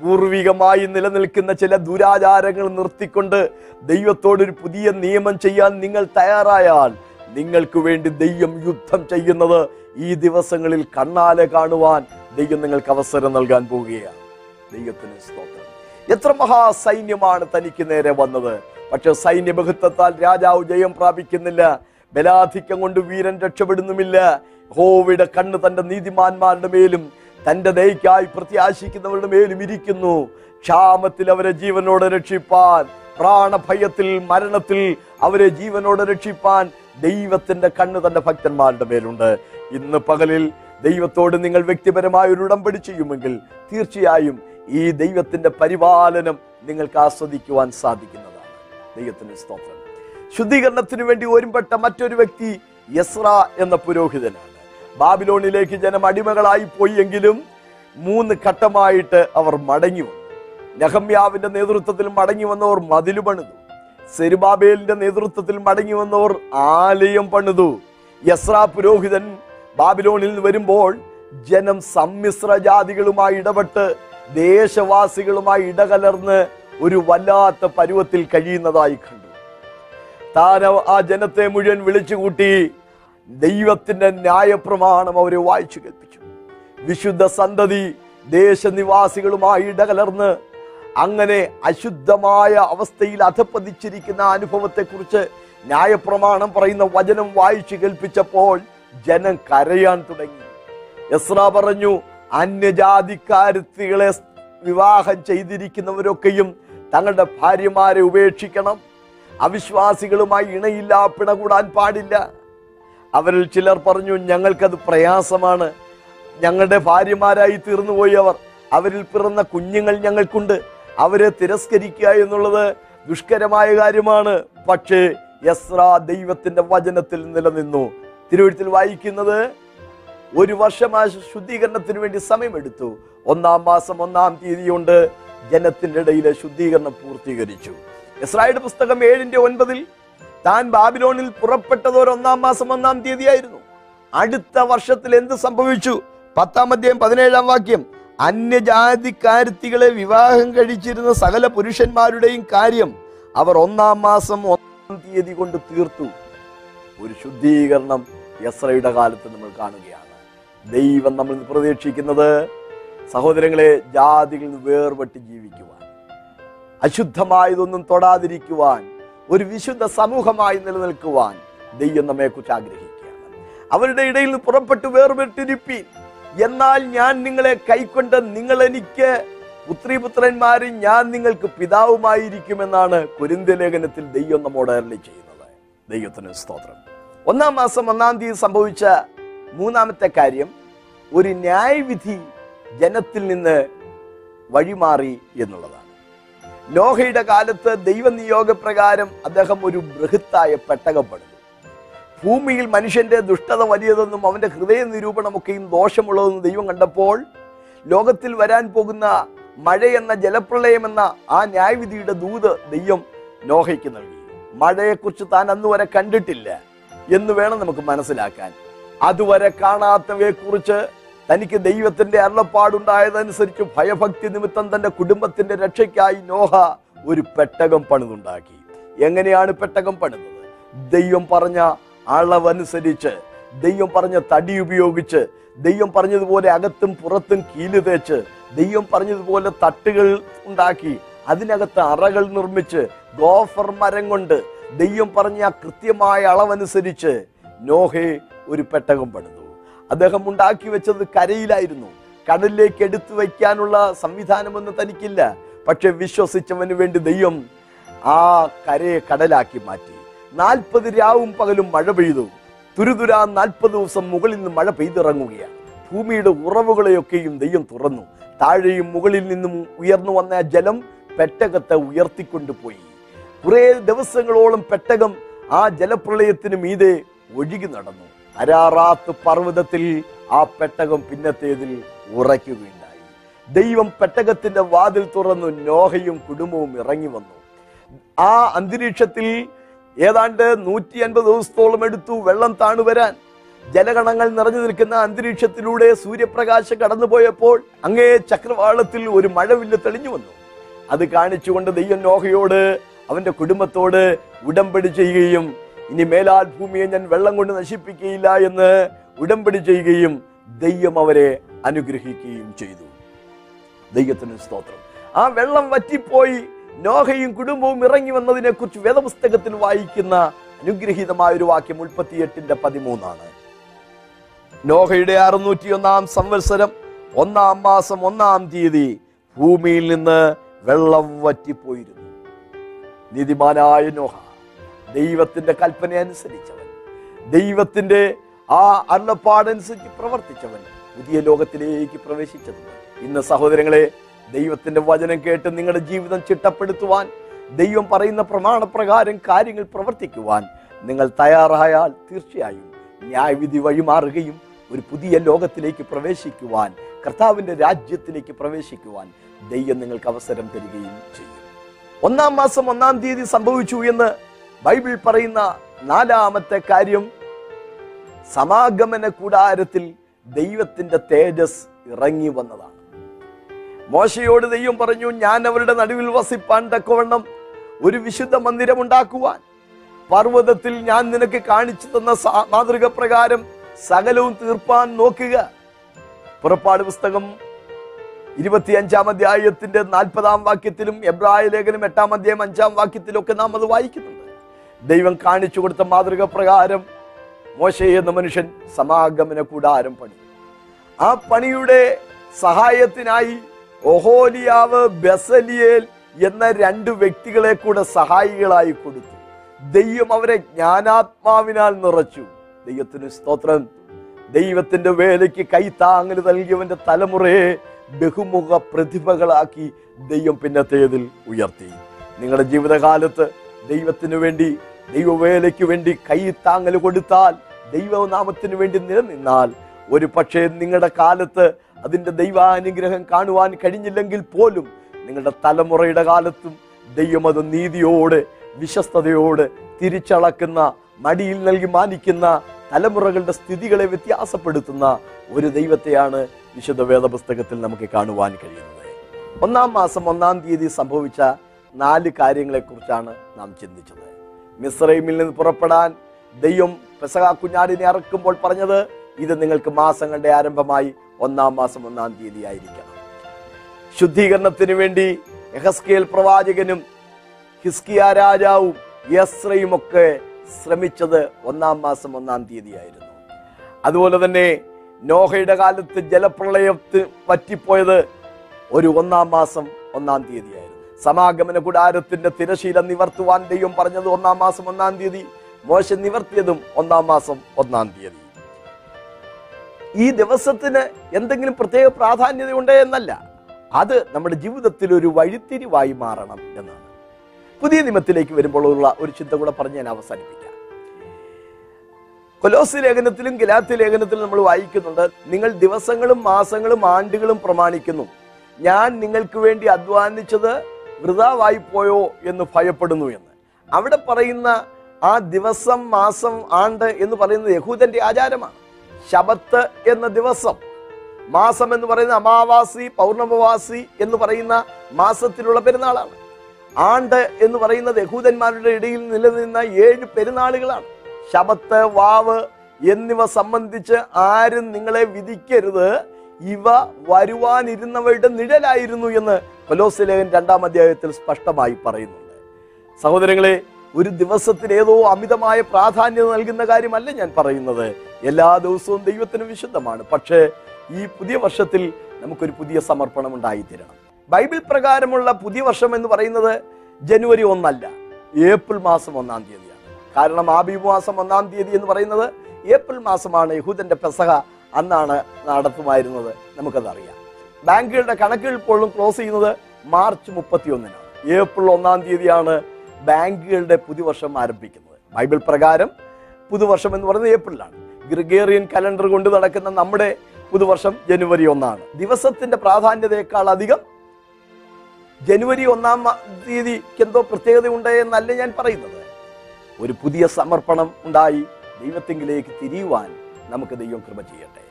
Speaker 1: പൂർവികമായി നിലനിൽക്കുന്ന ചില ദുരാചാരങ്ങൾ നിർത്തിക്കൊണ്ട് ദൈവത്തോടൊരു പുതിയ നിയമം ചെയ്യാൻ നിങ്ങൾ തയ്യാറായാൽ നിങ്ങൾക്ക് വേണ്ടി ദൈവം യുദ്ധം ചെയ്യുന്നത് ഈ ദിവസങ്ങളിൽ കണ്ണാലെ കാണുവാൻ ദൈവം നിങ്ങൾക്ക് അവസരം നൽകാൻ പോവുകയാണ്. ദൈവത്തിന് സ്തോത്രം. എത്ര മഹാസൈന്യമാണ് തനിക്ക് നേരെ വന്നത്? പക്ഷെ സൈന്യ ബഹുത്വത്താൽ രാജാവ് ജയം പ്രാപിക്കുന്നില്ല. ബലാധിക്യം കൊണ്ട് വീരൻ രക്ഷപ്പെടുന്നുമില്ല. ഹോവിടെ കണ്ണ് തന്റെ നീതിമാന്മാരുടെ മേലും തന്റെ ദയക്കായി പ്രത്യാശിക്കുന്നവരുടെ മേലും ഇരിക്കുന്നു. ക്ഷാമത്തിൽ അവരെ ജീവനോടെ രക്ഷിപ്പാൻ പ്രാണഭയത്തിൽ മരണത്തിൽ അവരെ ജീവനോടെ രക്ഷിപ്പാൻ ദൈവത്തിന്റെ കണ്ണ് തന്റെ ഭക്തന്മാരുടെ മേലുണ്ട്. ഇന്ന് പകലിൽ ദൈവത്തോട് നിങ്ങൾ വ്യക്തിപരമായ ഒരു ഉടമ്പടി ചെയ്യുമെങ്കിൽ തീർച്ചയായും ഈ ദൈവത്തിന്റെ പരിപാലനം നിങ്ങൾക്ക് ആസ്വദിക്കുവാൻ സാധിക്കുന്നതാണ്. ദൈവത്തിന്റെ സ്തോത്രം. ശുദ്ധീകരണത്തിന് വേണ്ടി ഒരുമ്പെട്ട മറ്റൊരു വ്യക്തി യസ്ര എന്ന പുരോഹിതനാണ്. ബാബിലോണിലേക്ക് ജനം അടിമകളായി പോയി എങ്കിലും മൂന്ന് ഘട്ടമായിട്ട് അവർ മടങ്ങി വന്നു. നെഹമ്യാവിന്റെ നേതൃത്വത്തിൽ മടങ്ങി വന്നവർ മതിൽ പണിതു. സെരുബാബേലിന്റെ നേതൃത്വത്തിൽ മടങ്ങി വന്നവർ ആലയം പണിതു. യസ്ര പുരോഹിതൻ ബാബിലോണിൽ വരുമ്പോൾ ജനം സമ്മിശ്ര ജാതികളുമായി ഇടപെട്ട് ദേശവാസികളുമായി ഇടകലർന്ന് ഒരു വല്ലാത്ത പരുവത്തിൽ കഴിയുന്നതായി കണ്ടു. താൻ ആ ജനത്തെ മുഴുവൻ വിളിച്ചുകൂട്ടി ദൈവത്തിന്റെ ന്യായപ്രമാണം അവരെ വായിച്ചു കേൾപ്പിച്ചു. വിശുദ്ധ സന്തതി ദേശനിവാസികളുമായി ഇടകലർന്ന് അങ്ങനെ അശുദ്ധമായ അവസ്ഥയിൽ അധപ്പതിച്ചിരിക്കുന്ന അനുഭവത്തെക്കുറിച്ച് ന്യായപ്രമാണം പറയുന്ന വചനം വായിച്ചു കേൾപ്പിച്ചപ്പോൾ ജനം കരയാൻ തുടങ്ങി. എസ്ര പറഞ്ഞു അന്യജാതിക്കാരത്തികളെ വിവാഹം ചെയ്തിരിക്കുന്നവരൊക്കെയും തങ്ങളുടെ ഭാര്യമാരെ ഉപേക്ഷിക്കണം. അവിശ്വാസികളുമായി ഇണയില്ല പിണകൂടാൻ പാടില്ല. അവരിൽ ചിലർ പറഞ്ഞു ഞങ്ങൾക്കത് പ്രയാസമാണ്. ഞങ്ങളുടെ ഭാര്യമാരായി തീർന്നുപോയി അവർ. അവരിൽ പിറന്ന കുഞ്ഞുങ്ങൾ ഞങ്ങൾക്കുണ്ട്. അവരെ തിരസ്കരിക്കുക എന്നുള്ളത് ദുഷ്കരമായ കാര്യമാണ്. പക്ഷേ യസ്ര ദൈവത്തിന്റെ വചനത്തിൽ നിലനിന്നു. തിരുവഴുത്തിൽ വായിക്കുന്നത് ഒരു വർഷം ആ ശുദ്ധീകരണത്തിന് വേണ്ടി സമയമെടുത്തു. ഒന്നാം മാസം ഒന്നാം തീയതി കൊണ്ട് ജനത്തിന്റെ ഇടയിലെ ശുദ്ധീകരണം പൂർത്തീകരിച്ചു. ഇസ്രായേൽ പുസ്തകം ഏഴിന്റെ ഒൻപതിൽ താൻ ബാബിലോണിൽ പുറപ്പെട്ടത് ഒരു ഒന്നാം മാസം ഒന്നാം തീയതിയായിരുന്നു. അടുത്ത വർഷത്തിൽ എന്ത് സംഭവിച്ചു? പത്താം അധ്യായം പതിനേഴാം വാക്യം അന്യജാതിക്കാരുത്തികളെ വിവാഹം കഴിച്ചിരുന്ന സകല പുരുഷന്മാരുടെയും കാര്യം അവർ ഒന്നാം മാസം ഒന്നാം തീയതി കൊണ്ട് തീർത്തു. ഒരു ശുദ്ധീകരണം യസ്രയുടെ കാലത്ത് നമ്മൾ കാണുകയാണ്. ദൈവം നമ്മൾ പ്രതീക്ഷിക്കുന്നത് സഹോദരങ്ങളെ ജാതികളിൽ വേർപെട്ട് ജീവിക്കുവാൻ അശുദ്ധമായതൊന്നും തൊടാതിരിക്കുവാൻ ഒരു വിശുദ്ധ സമൂഹമായി നിലനിൽക്കുവാൻ ദൈവം നമ്മെ കുറിച്ച് ആഗ്രഹിക്കുകയാണ്. അവരുടെ ഇടയിൽ പുറപ്പെട്ട് വേർപെട്ടിരിപ്പീൻ. എന്നാൽ ഞാൻ നിങ്ങളെ കൈക്കൊണ്ട് നിങ്ങൾ എനിക്ക് പുത്രിപുത്രന്മാരും ഞാൻ നിങ്ങൾക്ക് പിതാവുമായിരിക്കുമെന്നാണ് കുരിന്ത ലേഖനത്തിൽ ദൈവം നമ്മോട് അരളി ചെയ്യുന്നത്. ദൈവത്തിന് സ്തോത്രം. ഒന്നാം മാസം ഒന്നാം തീയതി സംഭവിച്ച മൂന്നാമത്തെ കാര്യം ഒരു ന്യായവിധി ജനത്തിൽ നിന്ന് വഴിമാറി എന്നുള്ളതാണ്. നോഹയുടെ കാലത്ത് ദൈവനിയോഗപ്രകാരം അദ്ദേഹം ഒരു ബൃഹത്തായ പെട്ടകപ്പെടുന്നു ഭൂമിയിൽ മനുഷ്യന്റെ ദുഷ്ടത വലിയതെന്നും അവന്റെ ഹൃദയ നിരൂപണമൊക്കെയും ദോഷമുള്ളതെന്നും ദൈവം കണ്ടപ്പോൾ ലോകത്തിൽ വരാൻ പോകുന്ന മഴ മഴയെന്ന ജലപ്രളയമെന്ന ആ ന്യായവിധിയുടെ ദൂത് ദൈവം നോഹയ്ക്ക് നൽകി. മഴയെക്കുറിച്ച് താൻ അന്നുവരെ കണ്ടിട്ടില്ല എന്ന് വേണം നമുക്ക് മനസ്സിലാക്കാൻ. അതുവരെ കാണാത്തവയെ കുറിച്ച് തനിക്ക് ദൈവത്തിന്റെ അരുളപ്പാടുണ്ടായതനുസരിച്ച് ഭയഭക്തി നിമിത്തം തന്റെ കുടുംബത്തിന്റെ രക്ഷയ്ക്കായി നോഹ ഒരു പെട്ടകം പണിതുണ്ടാക്കി. എങ്ങനെയാണ് പെട്ടകം പണിതത്? ദൈവം പറഞ്ഞ അളവനുസരിച്ച് ദൈവം പറഞ്ഞ തടി ഉപയോഗിച്ച് ദൈവം പറഞ്ഞതുപോലെ അകത്തും പുറത്തും കീൽ തേച്ച് ദൈവം പറഞ്ഞതുപോലെ തട്ടുകൾ ഉണ്ടാക്കി അതിനകത്ത് അറകൾ നിർമ്മിച്ച് ഗോഫർ മരം കൊണ്ട് ദൈവം പറഞ്ഞ കൃത്യമായ അളവനുസരിച്ച് നോഹെ ഒരു പെട്ടകം പണിതു. അദ്ദേഹം ഉണ്ടാക്കി വെച്ചത് കരയിലായിരുന്നു. കടലിലേക്ക് എടുത്തു വയ്ക്കാനുള്ള സംവിധാനമൊന്നും തനിക്കില്ല. പക്ഷെ വിശ്വസിച്ചവന് വേണ്ടി ദൈവം ആ കരയെ കടലാക്കി മാറ്റി. നാൽപ്പത് രാവും പകലും മഴ പെയ്തു. തുരുതുരാ നാൽപ്പത് ദിവസം മുകളിൽ നിന്ന് മഴ പെയ്തിറങ്ങുകയാണ്. ഭൂമിയുടെ ഉറവുകളെയൊക്കെയും ദൈവം തുറന്നു. താഴെയും മുകളിൽ നിന്നും ഉയർന്നു വന്ന ജലം പെട്ടകത്തെ ഉയർത്തിക്കൊണ്ടുപോയി. കുറേ ദിവസങ്ങളോളം പെട്ടകം ആ ജലപ്രളയത്തിന് മീതെ ഒഴുകി നടന്നു. അരാറാത്ത് പർവതത്തിൽ ആ പെട്ടകം പിന്നത്തേതിൽ ഉറയ്ക്കുകയുണ്ടായി. ദൈവം പെട്ടകത്തിന്റെ വാതിൽ തുറന്നു നോഹയും കുടുംബവും ഇറങ്ങി വന്നു. ആ അന്തരീക്ഷത്തിൽ ഏതാണ്ട് നൂറ്റി അൻപത് ദിവസത്തോളം എടുത്തു വെള്ളം താണു വരാൻ. ജലഗണങ്ങൾ നിറഞ്ഞു നിൽക്കുന്ന അന്തരീക്ഷത്തിലൂടെ സൂര്യപ്രകാശം കടന്നുപോയപ്പോൾ അങ്ങേ ചക്രവാളത്തിൽ ഒരു മഴവില്ല് തെളിഞ്ഞു വന്നു. അത് കാണിച്ചുകൊണ്ട് ദൈവം നോഹയോട് അവന്റെ കുടുംബത്തോട് ഉടമ്പടി ചെയ്യുകയും ഇനി മേലാൽ ഭൂമിയെ ഞാൻ വെള്ളം കൊണ്ട് നശിപ്പിക്കുകയില്ല എന്ന് ഉടമ്പടി ചെയ്യുകയും ദൈവം അവരെ അനുഗ്രഹിക്കുകയും ചെയ്തു. ദൈവത്തിന് സ്തോത്രം. ആ വെള്ളം വറ്റിപ്പോയി. നോഹയും കുടുംബവും ഇറങ്ങി വന്നതിനെ കുറിച്ച് വേദപുസ്തകത്തിൽ വായിക്കുന്ന അനുഗ്രഹീതമായ ഒരു വാക്യം മുപ്പത്തിയെട്ടിന്റെ പതിമൂന്നാണ്. നോഹയുടെ അറുന്നൂറ്റി ഒന്നാം സംവത്സരം ഒന്നാം മാസം ഒന്നാം തീയതി ഭൂമിയിൽ നിന്ന് വെള്ളം വറ്റിപ്പോയിരുന്നു. നീതിമാനായ നോഹ ദൈവത്തിന്റെ കൽപ്പന അനുസരിച്ചവൻ ദൈവത്തിന്റെ ആ അരുളപ്പാടനുസരിച്ച് പ്രവർത്തിച്ചവൻ പുതിയ ലോകത്തിലേക്ക് പ്രവേശിച്ചത് ഇന്ന് സഹോദരങ്ങളെ ദൈവത്തിന്റെ വചനം കേട്ട് നിങ്ങളുടെ ജീവിതം ചിട്ടപ്പെടുത്തുവാൻ ദൈവം പറയുന്ന പ്രമാണപ്രകാരം കാര്യങ്ങൾ പ്രവർത്തിക്കുവാൻ നിങ്ങൾ തയ്യാറായാൽ തീർച്ചയായും ന്യായവിധി വഴിമാറുകയും ഒരു പുതിയ ലോകത്തിലേക്ക് പ്രവേശിക്കുവാൻ കർത്താവിന്റെ രാജ്യത്തിലേക്ക് പ്രവേശിക്കുവാൻ ദൈവം നിങ്ങൾക്ക് അവസരം തരികയും ചെയ്യും. ഒന്നാം മാസം ഒന്നാം തീയതി സംഭവിച്ചു എന്ന് ബൈബിൾ പറയുന്ന നാലാമത്തെ കാര്യം സമാഗമന കൂടാരത്തിൽ ദൈവത്തിന്റെ തേജസ് ഇറങ്ങി വന്നതാണ്. മോശയോട് ദൈവം പറഞ്ഞു ഞാൻ അവരുടെ നടുവിൽ വസിപ്പാൻ തക്കവണ്ണം ഒരു വിശുദ്ധ മന്ദിരം ഉണ്ടാക്കുവാൻ. പർവതത്തിൽ ഞാൻ നിനക്ക് കാണിച്ചു തന്ന മാതൃക പ്രകാരം സകലവും തീർപ്പാൻ നോക്കുക. പുറപ്പാട് പുസ്തകം ഇരുപത്തിയഞ്ചാം അധ്യായത്തിന്റെ നാൽപ്പതാം വാക്യത്തിലും എബ്രായ ലേഖനം എട്ടാം അധ്യായം അഞ്ചാം വാക്യത്തിലും ഒക്കെ നാം അത് വായിക്കുന്നുണ്ട്. ദൈവം കാണിച്ചു കൊടുത്ത മാതൃക പ്രകാരം മോശ എന്ന മനുഷ്യൻ സമാഗമന കൂടാരം പണി. ആ പണിയുടെ സഹായത്തിനായി ഒഹോലിയാവ് ബസലിയേൽ എന്ന രണ്ട് വ്യക്തികളെ കൂടെ സഹായികളായി കൊടുത്തു. ദൈവം അവരെ ജ്ഞാനാത്മാവിനാൽ നിറച്ചു. ദൈവത്തിന് സ്തോത്രം. ദൈവത്തിന്റെ വേലയ്ക്ക് കൈത്താങ്ങൽ നൽകിയവന്റെ തലമുറയെ ബഹുമുഖ പ്രതിഭകളാക്കി ദൈവം പിന്നത്തേതിൽ ഉയർത്തി. നിങ്ങളുടെ ജീവിതകാലത്ത് ദൈവത്തിനു വേണ്ടി ദൈവവേലയ്ക്ക് വേണ്ടി കൈ താങ്ങൽ കൊടുത്താൽ ദൈവനാമത്തിന് വേണ്ടി നിലനിന്നാൽ. ഒരു പക്ഷേ നിങ്ങളുടെ കാലത്ത് അതിന്റെ ദൈവാനുഗ്രഹം കാണുവാൻ കഴിഞ്ഞില്ലെങ്കിൽ പോലും നിങ്ങളുടെ തലമുറയുടെ കാലത്തും ദൈവം അത് നീതിയോട് വിശ്വസ്തയോട് തിരിച്ചളക്കുന്ന മടിയിൽ നൽകി മാനിക്കുന്ന തലമുറകളുടെ സ്ഥിതികളെ വ്യത്യാസപ്പെടുത്തുന്ന ഒരു ദൈവത്തെയാണ് വിശുദ്ധ വേദപുസ്തകത്തിൽ നമുക്ക് കാണുവാൻ കഴിയുന്നത്. ഒന്നാം മാസം ഒന്നാം തീയതി സംഭവിച്ച നാല് കാര്യങ്ങളെക്കുറിച്ചാണ് നാം ചിന്തിച്ചത്. മിസ്രൈമിൽ നിന്ന് പുറപ്പെടാൻ ദൈവം പെസക കുഞ്ഞാടിനെ ഇറക്കുമ്പോൾ പറഞ്ഞത് ഇത് നിങ്ങൾക്ക് മാസങ്ങളുടെ ആരംഭമായി ഒന്നാം മാസം ഒന്നാം തീയതി ആയിരിക്കണം. ശുദ്ധീകരണത്തിന് വേണ്ടി എഹസ്കേൽ പ്രവാചകനും ഹിസ്കിയ രാജാവും യസ്രയും ഒക്കെ ശ്രമിച്ചത് ഒന്നാം മാസം ഒന്നാം തീയതിയായിരുന്നു. അതുപോലെ തന്നെ നോഹയുടെ കാലത്ത് ജലപ്രളയത്തിൽ പറ്റിപ്പോയത് ഒരു ഒന്നാം മാസം ഒന്നാം തീയതിയായിരുന്നു. സമാഗമന കൂടാരത്തിന്റെ തിരശീല നിവർത്തുവാൻ ദൈവം പറഞ്ഞത് ഒന്നാം മാസം ഒന്നാം തീയതി മോശം നിവർത്തിയതും ഒന്നാം മാസം ഒന്നാം തീയതി. ഈ ദിവസത്തിന് എന്തെങ്കിലും പ്രത്യേക പ്രാധാന്യതയുണ്ട് എന്നല്ല. അത് നമ്മുടെ ജീവിതത്തിൽ ഒരു വഴിത്തിരിവായി മാറണം എന്നാണ്. പുതിയ നിമത്തിലേക്ക് വരുമ്പോൾ ഉള്ള ഒരു ചിന്ത കൂടെ പറഞ്ഞ് ഞാൻ അവസാനിപ്പിക്കാം. കൊലോസ് ലേഖനത്തിലും ഗലാത്തി ലേഖനത്തിലും നമ്മൾ വായിക്കുന്നുണ്ട് നിങ്ങൾ ദിവസങ്ങളും മാസങ്ങളും ആണ്ടുകളും പ്രമാണിക്കുന്നു. ഞാൻ നിങ്ങൾക്ക് വേണ്ടി അധ്വാനിച്ചത് വൃതാവായി പോയോ എന്ന് ഭയപ്പെടുന്നു എന്ന്. അവിടെ പറയുന്ന ആ ദിവസം മാസം ആണ്ട് എന്ന് പറയുന്നത് യഹൂദന്റെ ആചാരമാണ്. ശബത്ത് എന്ന ദിവസം മാസം എന്ന് പറയുന്ന അമാവാസി പൗർണമവാസി എന്ന് പറയുന്ന മാസത്തിലുള്ള പെരുന്നാളാണ്. ആണ്ട് എന്ന് പറയുന്നത് യഹൂദന്മാരുടെ ഇടയിൽ നിലനിന്ന ഏഴ് പെരുന്നാളുകളാണ്. ശബത്ത് വാവ് എന്നിവ സംബന്ധിച്ച് ആരും നിങ്ങളെ വിധിക്കരുത്. ഇവ വരുവാനിരുന്നവരുടെ നിഴലായിരുന്നു എന്ന് കൊലോസിലേഖൻ രണ്ടാം അധ്യായത്തിൽ സ്പഷ്ടമായി പറയുന്നുണ്ട്. സഹോദരങ്ങളെ ഒരു ദിവസത്തിന് ഏതോ അമിതമായ പ്രാധാന്യം നൽകുന്ന കാര്യമല്ല ഞാൻ പറയുന്നത്. എല്ലാ ദിവസവും ദൈവത്തിന് വിശുദ്ധമാണ്. പക്ഷേ ഈ പുതിയ വർഷത്തിൽ നമുക്കൊരു പുതിയ സമർപ്പണം ഉണ്ടായിത്തീരണം. ബൈബിൾ പ്രകാരമുള്ള പുതിയ വർഷം എന്ന് പറയുന്നത് ജനുവരി ഒന്നല്ല ഏപ്രിൽ മാസം ഒന്നാം തീയതിയാണ്. കാരണം ആബിബ് മാസം ഒന്നാം തീയതി എന്ന് പറയുന്നത് ഏപ്രിൽ മാസമാണ് യഹൂദന്റെ പെസഹ അന്നാണ് നടത്തുമായിരുന്നത്. നമുക്കത് അറിയാം ബാങ്കുകളുടെ കണക്കുകൾ ഇപ്പോഴും ക്ലോസ് ചെയ്യുന്നത് മാർച്ച് മുപ്പത്തി ഒന്നിനാണ് ഏപ്രിൽ ഒന്നാം തീയതിയാണ് ബാങ്കുകളുടെ പുതുവർഷം ആരംഭിക്കുന്നത്. ബൈബിൾ പ്രകാരം പുതുവർഷം എന്ന് പറയുന്നത് ഏപ്രിലാണ്. ഗ്രിഗേറിയൻ കലണ്ടർ കൊണ്ട് നടക്കുന്ന നമ്മുടെ പുതുവർഷം ജനുവരി ഒന്നാണ്. ദിവസത്തിന്റെ പ്രാധാന്യതയേക്കാൾ അധികം ജനുവരി ഒന്നാം തീയതിക്ക് എന്തോ പ്രത്യേകതയുണ്ട് എന്നല്ല ഞാൻ പറയുന്നത്. ഒരു പുതിയ സമർപ്പണം ഉണ്ടായി ദൈവത്തെങ്കിലേക്ക് തിരിയുവാൻ നമുക്ക് ദൈവം കൃപ ചെയ്യട്ടെ.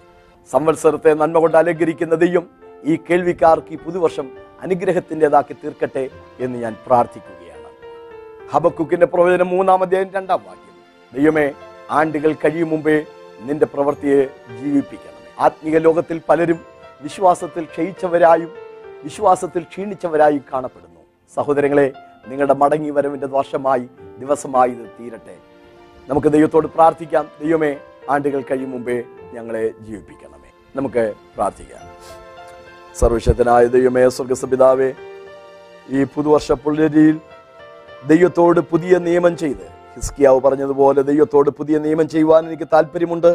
Speaker 1: സംവത്സരത്തെ നന്മ കൊണ്ട് അലങ്കരിക്കുന്ന ദൈവം ഈ കേൾവിക്കാർക്ക് ഈ പുതുവർഷം അനുഗ്രഹത്തിന്റെതാക്കി തീർക്കട്ടെ എന്ന് ഞാൻ പ്രാർത്ഥിക്കുകയാണ്. ഹബക്കുക്കിന്റെ പ്രവചനം മൂന്നാം അധ്യായം രണ്ടാം വാക്യം. ദൈവമേ ആണ്ടുകൾ കഴിയും മുമ്പേ നിന്റെ പ്രവൃത്തിയെ ജീവിപ്പിക്കണം. ആത്മീയ ലോകത്തിൽ പലരും വിശ്വാസത്തിൽ ക്ഷയിച്ചവരായും വിശ്വാസത്തിൽ ക്ഷീണിച്ചവരായും കാണപ്പെടുന്നു. സഹോദരങ്ങളെ നിങ്ങളുടെ മടങ്ങി വരവിന്റെ വർഷമായി ദിവസമായി ഇത് തീരട്ടെ. നമുക്ക് ദൈവത്തോട് പ്രാർത്ഥിക്കാം. ദൈവമേ ആണ്ടുകൾ കഴിയും മുമ്പേ ഞങ്ങളെ ജീവിപ്പിക്കണമേ. നമുക്ക് പ്രാർത്ഥിക്കാം. സർവശക്തനായ ദൈവമേ സ്വർഗസപിതാവേ ഈ പുതുവർഷ പുലരിയിൽ ദൈവത്തോട് പുതിയ നിയമം ചെയ്ത് ഹിസ്കിയാവ് പറഞ്ഞതുപോലെ ദൈവത്തോട് പുതിയ നിയമം ചെയ്യുവാൻ എനിക്ക് താല്പര്യമുണ്ട്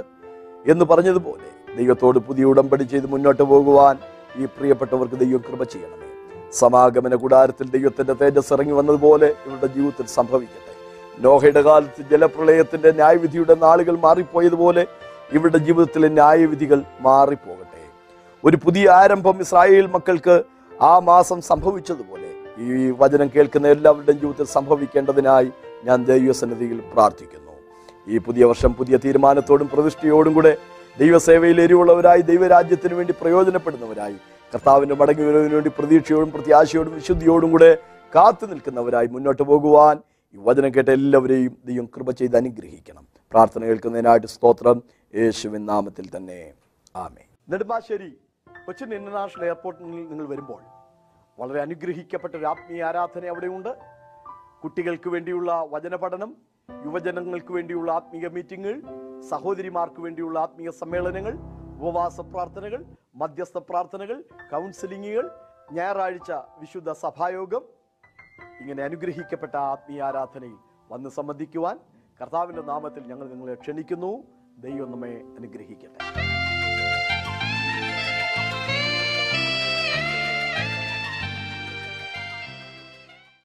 Speaker 1: എന്ന് പറഞ്ഞതുപോലെ ദൈവത്തോട് പുതിയ ഉടമ്പടി ചെയ്ത് മുന്നോട്ട് പോകുവാൻ ഈ പ്രിയപ്പെട്ടവർക്ക് ദൈവം കൃപ ചെയ്യണമേ. സമാഗമന കൂടാരത്തിൽ ദൈവത്തിന്റെ തേജസ് ഇറങ്ങി വന്നതുപോലെ ഇവരുടെ ജീവിതത്തിൽ സംഭവിക്കട്ടെ. നോഹയുടെ കാലത്ത് ജലപ്രളയത്തിന്റെ ന്യായവിധിയുടെ നാളുകൾ മാറിപ്പോയതുപോലെ ഇവരുടെ ജീവിതത്തിലെ ന്യായവിധികൾ മാറിപ്പോകട്ടെ. ഒരു പുതിയ ആരംഭം ഇസ്രായേൽ മക്കൾക്ക് ആ മാസം സംഭവിച്ചതുപോലെ ഈ വചനം കേൾക്കുന്ന എല്ലാവരുടെയും ജീവിതത്തിൽ സംഭവിക്കേണ്ടതിനായി ഞാൻ ദൈവസന്നിധിയിൽ പ്രാർത്ഥിക്കുന്നു. ഈ പുതിയ വർഷം പുതിയ തീരുമാനത്തോടും പ്രതിഷ്ഠയോടും കൂടെ ദൈവസേവയിൽ എരിവുള്ളവരായി ദൈവരാജ്യത്തിന് വേണ്ടി പ്രയോജനപ്പെടുന്നവരായി കർത്താവിന്റെ മടങ്ങി വരവിന് വേണ്ടി പ്രതീക്ഷയോടും പ്രത്യാശയോടും വിശുദ്ധിയോടും കൂടെ കാത്തു നിൽക്കുന്നവരായി മുന്നോട്ട് പോകുവാൻ ഈ വചനം കേട്ട എല്ലാവരെയും ദൈവം കൃപ ചെയ്ത് അനുഗ്രഹിക്കണം. പ്രാർത്ഥന കേൾക്കുന്നതിനായിട്ട് സ്തോത്രം. യേശുവിൻ നാമത്തിൽ തന്നെ. ആമേ നെടുമ്പാശ്ശേരി കൊച്ചിൻ ഇന്റർനാഷണൽ എയർപോർട്ടിൽ നിങ്ങൾ വരുമ്പോൾ വളരെ അനുഗ്രഹിക്കപ്പെട്ട ഒരു ആത്മീയ ആരാധന അവിടെയുണ്ട്. കുട്ടികൾക്ക് വേണ്ടിയുള്ള വചന പഠനം യുവജനങ്ങൾക്ക് വേണ്ടിയുള്ള ആത്മീയ മീറ്റിങ്ങുകൾ സഹോദരിമാർക്ക് വേണ്ടിയുള്ള ആത്മീയ സമ്മേളനങ്ങൾ ഉപവാസ പ്രാർത്ഥനകൾ മധ്യസ്ഥ പ്രാർത്ഥനകൾ കൗൺസിലിങ്ങുകൾ ഞായറാഴ്ച വിശുദ്ധ സഭായോഗം. ഇങ്ങനെ അനുഗ്രഹിക്കപ്പെട്ട ആത്മീയ ആരാധനയിൽ വന്ന് സംബന്ധിക്കുവാൻ കർത്താവിന്റെ നാമത്തിൽ ഞങ്ങൾ നിങ്ങളെ ക്ഷണിക്കുന്നു. ദൈവം നമ്മെ അനുഗ്രഹിക്കട്ടെ.